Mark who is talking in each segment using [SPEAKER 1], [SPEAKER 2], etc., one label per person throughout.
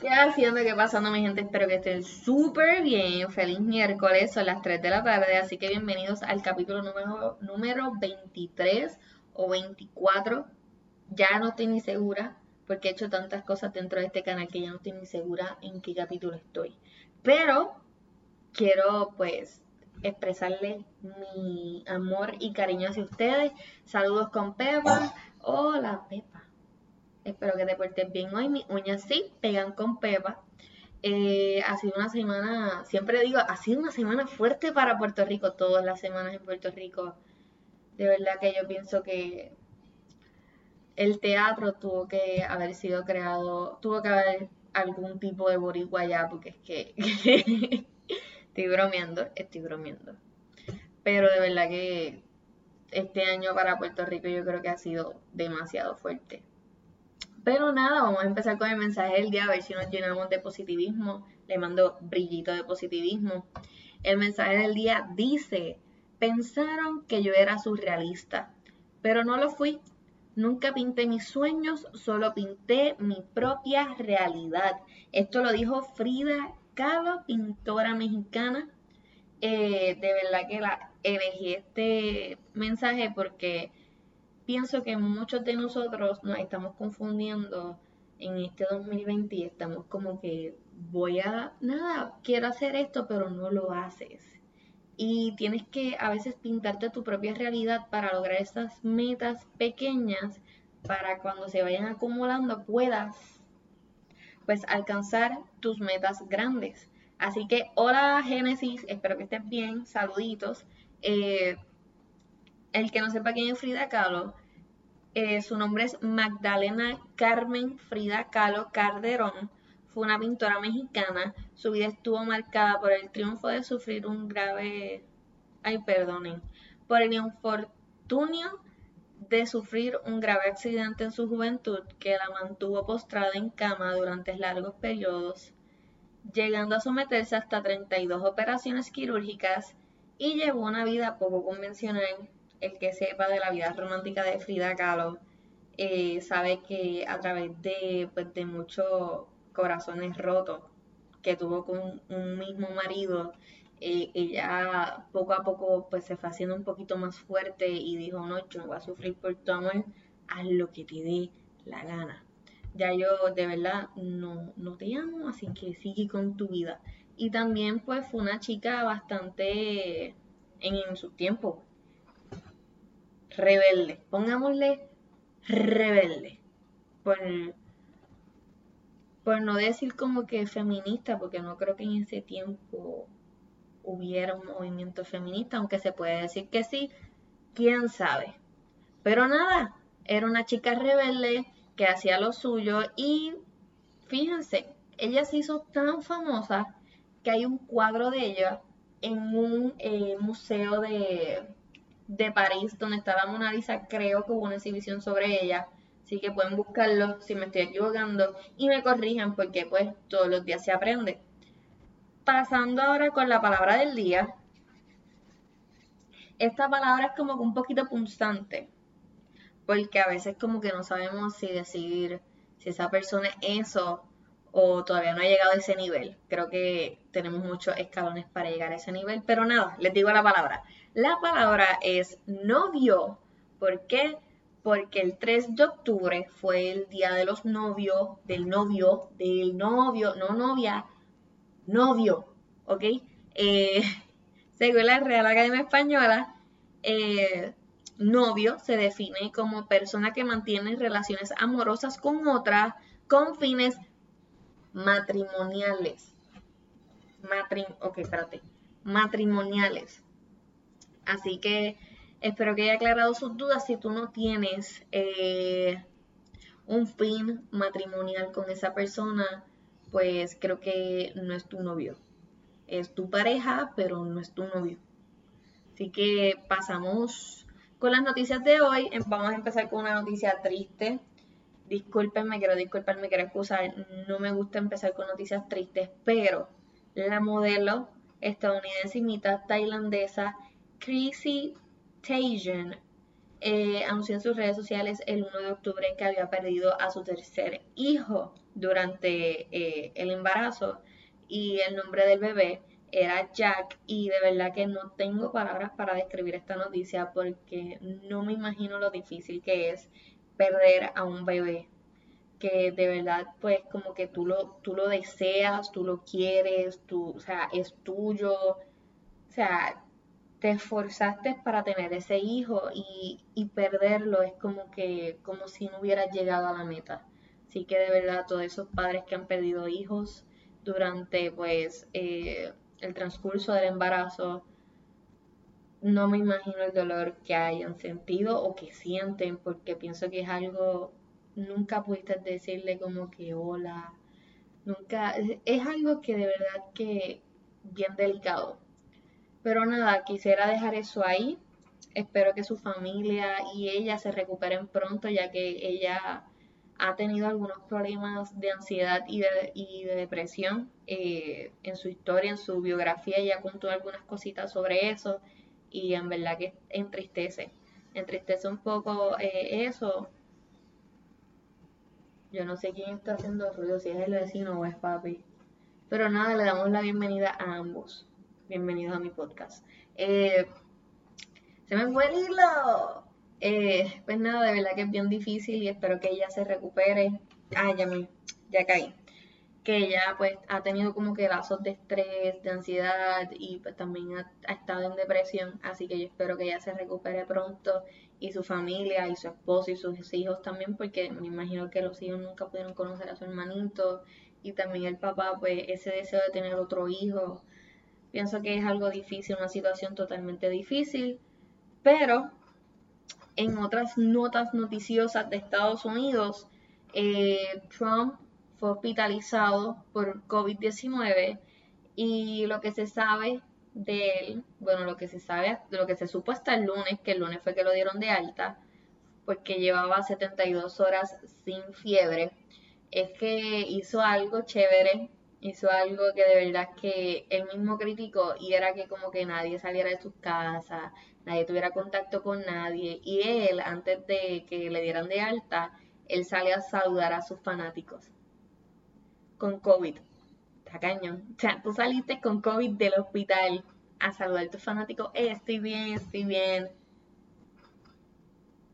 [SPEAKER 1] ¿Qué haciendo? ¿Qué pasando, mi gente? Espero que estén súper bien. Feliz miércoles, son las 3 de la tarde, así que bienvenidos al capítulo número, número 23 o 24. Ya no estoy ni segura, porque he hecho tantas cosas dentro de este canal que ya no estoy ni segura en qué capítulo estoy. Pero quiero, pues, expresarle mi amor y cariño hacia ustedes. Saludos con Pepa. Hola, Pepa. Espero que te portes bien hoy. Mis uñas sí pegan con pepa. Eh, ha sido una semana, siempre digo, ha sido una semana fuerte para Puerto Rico. Todas las semanas en Puerto Rico. De verdad que yo pienso que el teatro tuvo que haber sido creado, tuvo que haber algún tipo de boricua allá, porque es que estoy bromeando, estoy bromeando. Pero de verdad que este año para Puerto Rico yo creo que ha sido demasiado fuerte. Pero nada, vamos a empezar con el mensaje del día, a ver si nos llenamos de positivismo. Le mando brillito de positivismo. El mensaje del día dice, pensaron que yo era surrealista, pero no lo fui. Nunca pinté mis sueños, solo pinté mi propia realidad. Esto lo dijo Frida Kahlo, pintora mexicana. Eh, de verdad que la elegí este mensaje porque pienso que muchos de nosotros nos estamos confundiendo en este 2020 y estamos como que voy a, nada, quiero hacer esto, pero no lo haces. Y tienes que a veces pintarte tu propia realidad para lograr estas metas pequeñas para cuando se vayan acumulando puedas pues alcanzar tus metas grandes. Así que hola Génesis, espero que estés bien, saluditos. Eh, el que no sepa quién es Frida Kahlo, eh, su nombre es Magdalena Carmen Frida Kahlo Calderón. Fue una pintora mexicana. Su vida estuvo marcada por el triunfo de sufrir un grave, ay perdonen, por el infortunio de sufrir un grave accidente en su juventud que la mantuvo postrada en cama durante largos periodos, llegando a someterse hasta 32 operaciones quirúrgicas y llevó una vida poco convencional el que sepa de la vida romántica de Frida Kahlo eh, sabe que a través de, pues, de muchos corazones rotos que tuvo con un mismo marido, eh, ella poco a poco pues se fue haciendo un poquito más fuerte y dijo, no, yo no voy a sufrir por tu amor, haz lo que te dé la gana. Ya yo de verdad no, no te amo, así que sigue con tu vida. Y también pues fue una chica bastante en, en su tiempo, rebelde. Pongámosle rebelde. Por, no decir como que feminista, porque no creo que en ese tiempo hubiera un movimiento feminista, aunque se puede decir que sí, quién sabe. Pero nada, era una chica rebelde que hacía lo suyo y fíjense, ella se hizo tan famosa que hay un cuadro de ella en un eh, museo de, de París, donde está la Mona Lisa, creo que hubo una exhibición sobre ella. Así que pueden buscarlo si me estoy equivocando y me corrijan porque pues todos los días se aprende. Pasando ahora con la palabra del día. Esta palabra es como un poquito punzante. Porque a veces como que no sabemos si decir si esa persona es eso o todavía no ha llegado a ese nivel. Creo que tenemos muchos escalones para llegar a ese nivel. Pero nada, les digo la palabra. La palabra es novio. ¿Por qué? Porque el 3 de octubre fue el día de los novios, del novio, del novio, no novia, novio, ¿ok? Eh, según la Real Academia Española, eh, novio se define como persona que mantiene relaciones amorosas con otra con fines matrimoniales. Matrim ok, espérate. Matrimoniales. Así que espero que haya aclarado sus dudas. Si tú no tienes eh, un fin matrimonial con esa persona, pues creo que no es tu novio. Es tu pareja, pero no es tu novio. Así que pasamos con las noticias de hoy. Em, vamos a empezar con una noticia triste. Discúlpenme, quiero disculparme, quiero excusar. No me gusta empezar con noticias tristes, pero la modelo estadounidense y mitad tailandesa Chrissy Tajan eh, anunció en sus redes sociales el 1 de octubre que había perdido a su tercer hijo durante eh, el embarazo y el nombre del bebé era Jack y de verdad que no tengo palabras para describir esta noticia porque no me imagino lo difícil que es perder a un bebé que de verdad pues como que tú lo, tú lo deseas, tú lo quieres, tú, o sea, es tuyo, o sea, te esforzaste para tener ese hijo y, y perderlo es como que como si no hubieras llegado a la meta. Así que de verdad todos esos padres que han perdido hijos durante pues eh, el transcurso del embarazo, no me imagino el dolor que hayan sentido o que sienten, porque pienso que es algo, nunca pudiste decirle como que hola, nunca, es algo que de verdad que bien delicado. Pero nada, quisiera dejar eso ahí. Espero que su familia y ella se recuperen pronto, ya que ella ha tenido algunos problemas de ansiedad y de, depresión eh, en su historia, en su biografía, ella contó algunas cositas sobre eso y en verdad que entristece, entristece un poco eh, eso. Yo no sé quién está haciendo ruido, si es el vecino o es papi. Pero nada, le damos la bienvenida a ambos. Bienvenidos a mi podcast. Eh, se me fue el hilo. Eh, pues nada, de verdad que es bien difícil y espero que ella se recupere. Ah, ya me, ya caí. Que ella pues ha tenido como que lazos de estrés, de ansiedad y pues también ha, estado en depresión. Así que yo espero que ella se recupere pronto y su familia y su esposo y sus hijos también porque me imagino que los hijos nunca pudieron conocer a su hermanito y también el papá pues ese deseo de tener otro hijo. Pienso que es algo difícil, una situación totalmente difícil, pero en otras notas noticiosas de Estados Unidos, eh, Trump fue hospitalizado por COVID-19 y lo que se sabe de él, bueno, lo que se sabe, lo que se supo hasta el lunes, que el lunes fue que lo dieron de alta, porque llevaba 72 horas sin fiebre, es que hizo algo chévere, hizo algo que de verdad que él mismo criticó y era que como que nadie saliera de sus casas, nadie tuviera contacto con nadie. Y él, antes de que le dieran de alta, él sale a saludar a sus fanáticos con COVID. Tacaño. O sea, tú saliste con COVID del hospital a saludar a tus fanáticos. Eh, estoy bien, estoy bien.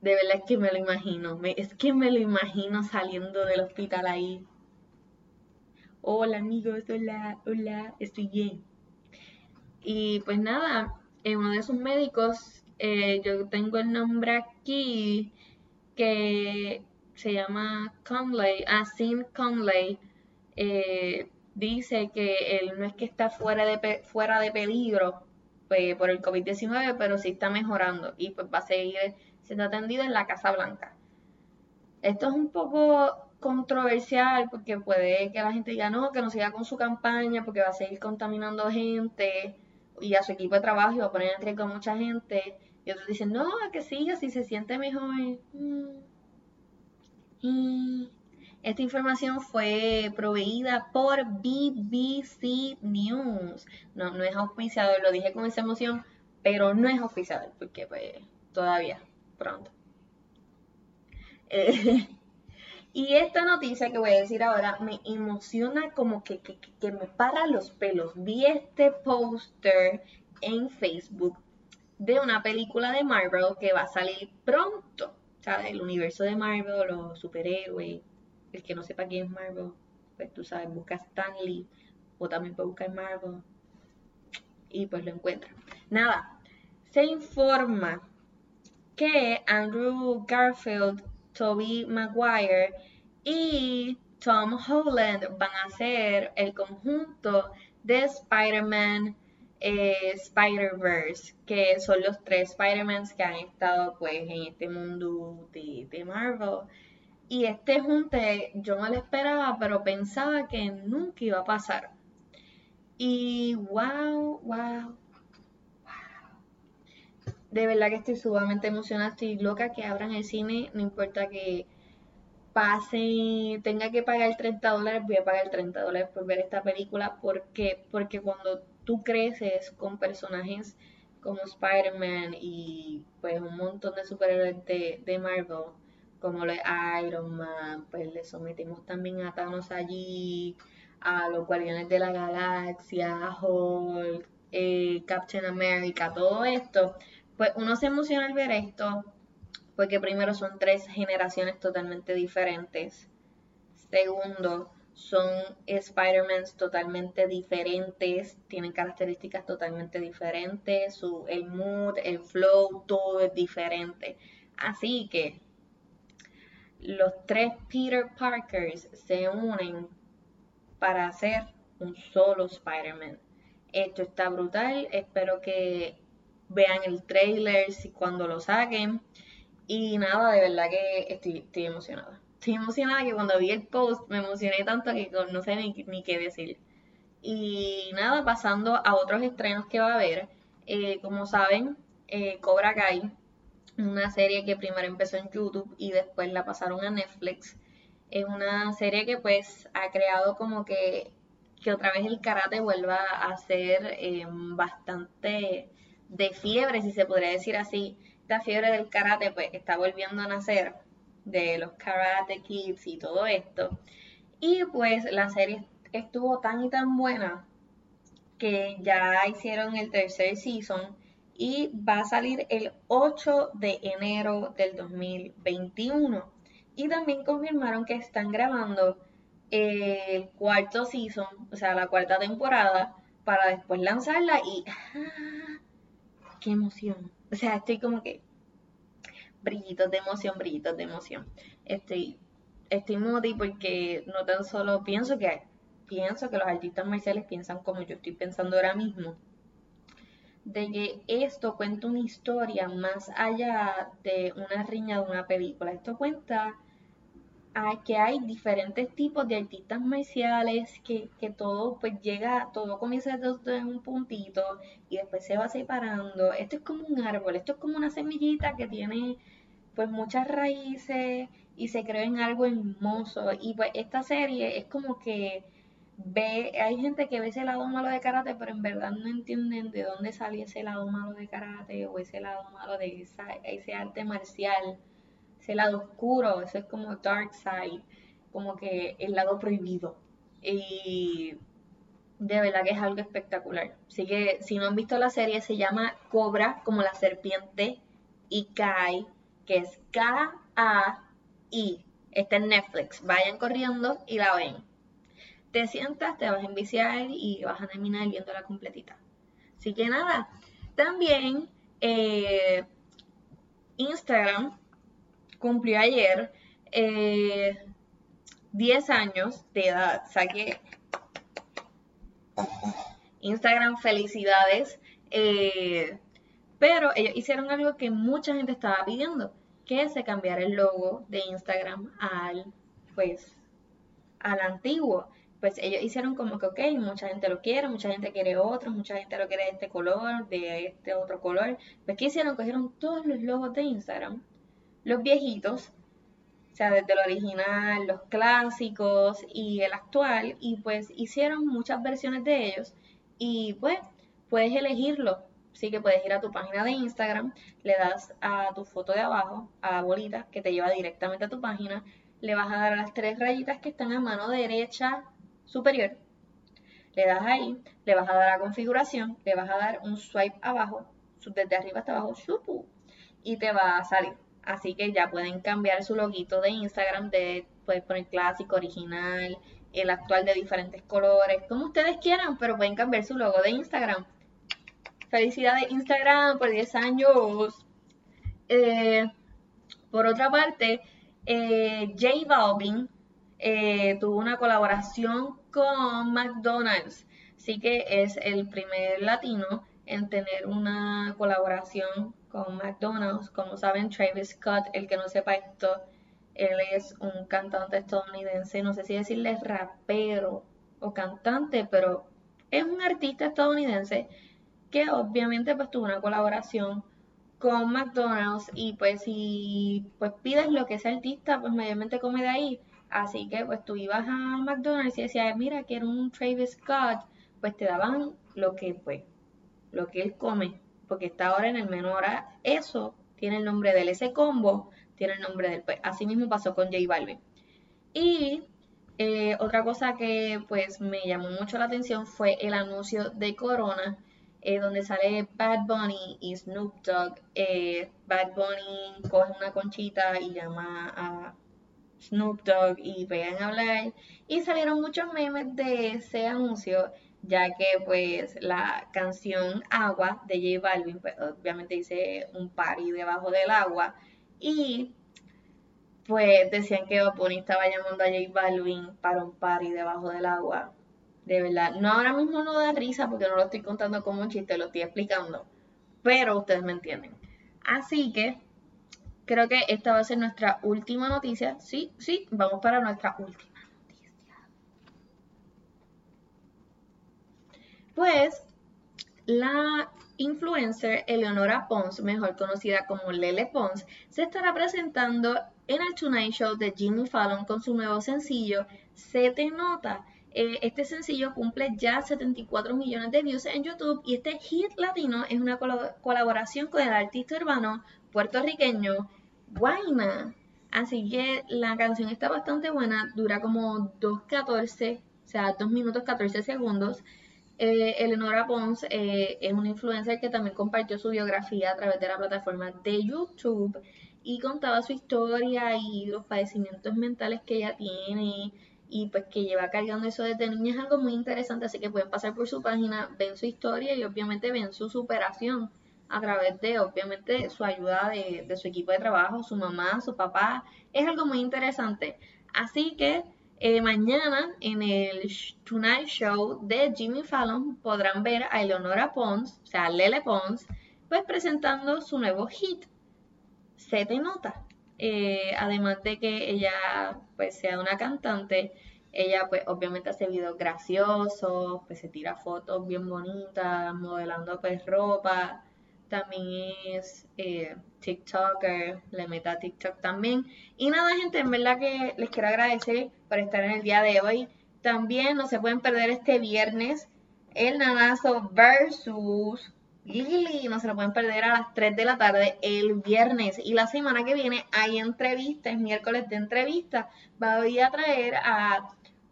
[SPEAKER 1] De verdad es que me lo imagino. es que me lo imagino saliendo del hospital ahí. Hola amigos, hola, hola, estoy bien. Y pues nada, uno de sus médicos, eh, yo tengo el nombre aquí, que se llama Conley, Asim Conley, eh, dice que él no es que está fuera de, fuera de peligro pues, por el COVID-19, pero sí está mejorando y pues va a seguir siendo atendido en la Casa Blanca. Esto es un poco controversial porque puede que la gente diga no, que no siga con su campaña porque va a seguir contaminando gente y a su equipo de trabajo y va a poner en riesgo a mucha gente. Y otros dicen, no, que siga si se siente mejor. Mm. Y esta información fue proveída por BBC News. No, no es auspiciador, lo dije con esa emoción, pero no es auspiciador, porque pues todavía, pronto. Eh, y esta noticia que voy a decir ahora me emociona como que, me para los pelos. Vi este póster en Facebook de una película de Marvel que va a salir pronto. Sea, del universo de Marvel, los superhéroes. El que no sepa quién es Marvel, pues tú sabes, busca Stanley o también puede buscar Marvel y pues lo encuentra. Nada, se informa que Andrew Garfield Toby Maguire y Tom Holland van a ser el conjunto de Spider-Man eh, Spider-Verse, que son los tres Spider-Mans que han estado pues en este mundo de, Marvel. Y este junte yo no lo esperaba, pero pensaba que nunca iba a pasar. Y wow, wow, de verdad que estoy sumamente emocionada, estoy loca que abran el cine, no importa que pase, tenga que pagar 30 dólares, voy a pagar 30 dólares por ver esta película, porque Porque cuando tú creces con personajes como Spider-Man y pues un montón de superhéroes de, de Marvel, como lo es Iron Man, pues le sometimos también a Thanos allí, a los Guardianes de la Galaxia, a Hulk, eh, Captain America, todo esto, pues uno se emociona al ver esto, porque primero son tres generaciones totalmente diferentes. Segundo, son Spider-Mans totalmente diferentes, tienen características totalmente diferentes, su, el mood, el flow, todo es diferente. Así que los tres Peter Parkers se unen para hacer un solo Spider-Man. Esto está brutal, espero que vean el trailer cuando lo saquen. Y nada, de verdad que estoy, estoy emocionada estoy emocionada que cuando vi el post me emocioné tanto que no sé ni, qué decir. Y nada, pasando a otros estrenos que va a haber. Eh, como saben, eh, Cobra Kai, una serie que primero empezó en YouTube y después la pasaron a Netflix. Es una serie que pues ha creado como que, que otra vez el karate vuelva a ser eh, bastante de fiebre, si se podría decir así. Esta fiebre del karate pues está volviendo a nacer de los Karate Kids y todo esto. Y pues la serie estuvo tan y tan buena que ya hicieron el tercer season y va a salir el 8 de enero del 2021. Y también confirmaron que están grabando el cuarto season, o sea, la cuarta temporada, para después lanzarla y... ¡ah! ¡Qué emoción! O sea, estoy como que brillitos de emoción, brillitos de emoción. Estoy, estoy moody porque no tan solo pienso que pienso que los artistas marciales piensan como yo estoy pensando ahora mismo. De que esto cuenta una historia más allá de una riña de una película. Esto cuenta que hay diferentes tipos de artistas marciales, que, que, todo pues llega, todo comienza desde un puntito y después se va separando. Esto es como un árbol, esto es como una semillita que tiene pues muchas raíces y se creó en algo hermoso. Y pues esta serie es como que ve, hay gente que ve ese lado malo de karate, pero en verdad no entienden de dónde salió ese lado malo de karate o ese lado malo de ese arte marcial ese lado oscuro, eso es como dark side, como que el lado prohibido. Y de verdad que es algo espectacular. Así que si no han visto la serie, se llama Cobra, como la serpiente, y Kai, que es K-A-I. Está en Netflix. Vayan corriendo y la ven. Te sientas, te vas a enviciar y vas a terminar viéndola completita. Así que nada, también eh, Instagram cumplió ayer 10 eh, años de edad. Saqué Instagram, felicidades. Eh, pero ellos hicieron algo que mucha gente estaba pidiendo, que se cambiara el logo de Instagram al, pues, al antiguo. Pues ellos hicieron como que, ok, mucha gente lo quiere, mucha gente quiere otro, mucha gente lo quiere de este color, de este otro color. Pues, ¿qué hicieron? Cogieron todos los logos de Instagram los viejitos, o sea, desde el original, los clásicos y el actual, y pues hicieron muchas versiones de ellos y pues puedes elegirlo. Así que puedes ir a tu página de Instagram, le das a tu foto de abajo, a la bolita que te lleva directamente a tu página, le vas a dar a las tres rayitas que están a mano derecha superior, le das ahí, le vas a dar a configuración, le vas a dar un swipe abajo, desde arriba hasta abajo, y te va a salir. Así que ya pueden cambiar su loguito de Instagram, de, puedes poner clásico, original, el actual de diferentes colores, como ustedes quieran, pero pueden cambiar su logo de Instagram. Felicidades Instagram por 10 años. Eh, por otra parte, eh, J Balvin eh, tuvo una colaboración con McDonald's. Así que es el primer latino en tener una colaboración con McDonald's. Como saben, Travis Scott, el que no sepa esto, él es un cantante estadounidense, no sé si decirle rapero o cantante, pero es un artista estadounidense que obviamente pues tuvo una colaboración con McDonald's y pues si pues pides lo que ese artista pues mayormente come de ahí así que pues tú ibas a McDonald's y decías mira quiero un Travis Scott pues te daban lo que pues lo que él come porque está ahora en el menor A, eso tiene el nombre del ese combo, tiene el nombre del pues así mismo pasó con J Balvin. Y eh, otra cosa que pues me llamó mucho la atención fue el anuncio de Corona, eh, donde sale Bad Bunny y Snoop Dogg. Eh, Bad Bunny coge una conchita y llama a Snoop Dogg y pegan a hablar. Y salieron muchos memes de ese anuncio, ya que pues la canción Agua de J Balvin, pues, obviamente dice un party debajo del agua. Y pues decían que Bunny estaba llamando a J Balvin para un party debajo del agua. De verdad, no ahora mismo no da risa porque no lo estoy contando como un chiste, lo estoy explicando. Pero ustedes me entienden. Así que creo que esta va a ser nuestra última noticia. Sí, sí, vamos para nuestra última Pues la influencer Eleonora Pons, mejor conocida como Lele Pons, se estará presentando en el Tonight Show de Jimmy Fallon con su nuevo sencillo Se te nota. Eh, este sencillo cumple ya 74 millones de views en YouTube y este hit latino es una colaboración con el artista urbano puertorriqueño Guayna. Así que la canción está bastante buena, dura como 2.14, o sea, 2 minutos 14 segundos. Eh, Eleonora Pons eh, es una influencer que también compartió su biografía a través de la plataforma de YouTube y contaba su historia y los padecimientos mentales que ella tiene y pues que lleva cargando eso desde niña es algo muy interesante, así que pueden pasar por su página, ven su historia y obviamente ven su superación a través de obviamente su ayuda de, su equipo de trabajo, su mamá, su papá, es algo muy interesante. Así que eh, mañana en el Tonight Show de Jimmy Fallon podrán ver a Eleonora Pons, o sea, Lele Pons, pues presentando su nuevo hit, Se te nota. Eh, además de que ella pues sea una cantante, ella pues obviamente hace videos graciosos, pues se tira fotos bien bonitas, modelando pues ropa, también es eh, TikToker, le meta TikTok también. Y nada gente, en verdad que les quiero agradecer por estar en el día de hoy. También no se pueden perder este viernes el nanazo versus Lili, no se lo pueden perder a las 3 de la tarde el viernes. Y la semana que viene hay entrevistas, miércoles de entrevista. Voy a traer a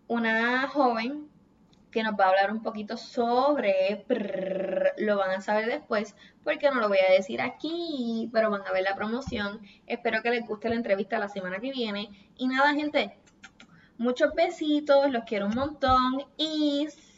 [SPEAKER 1] una joven que nos va a hablar un poquito sobre, lo van a saber después, porque no lo voy a decir aquí, pero van a ver la promoción. Espero que les guste la entrevista la semana que viene. Y nada, gente, muchos besitos, los quiero un montón y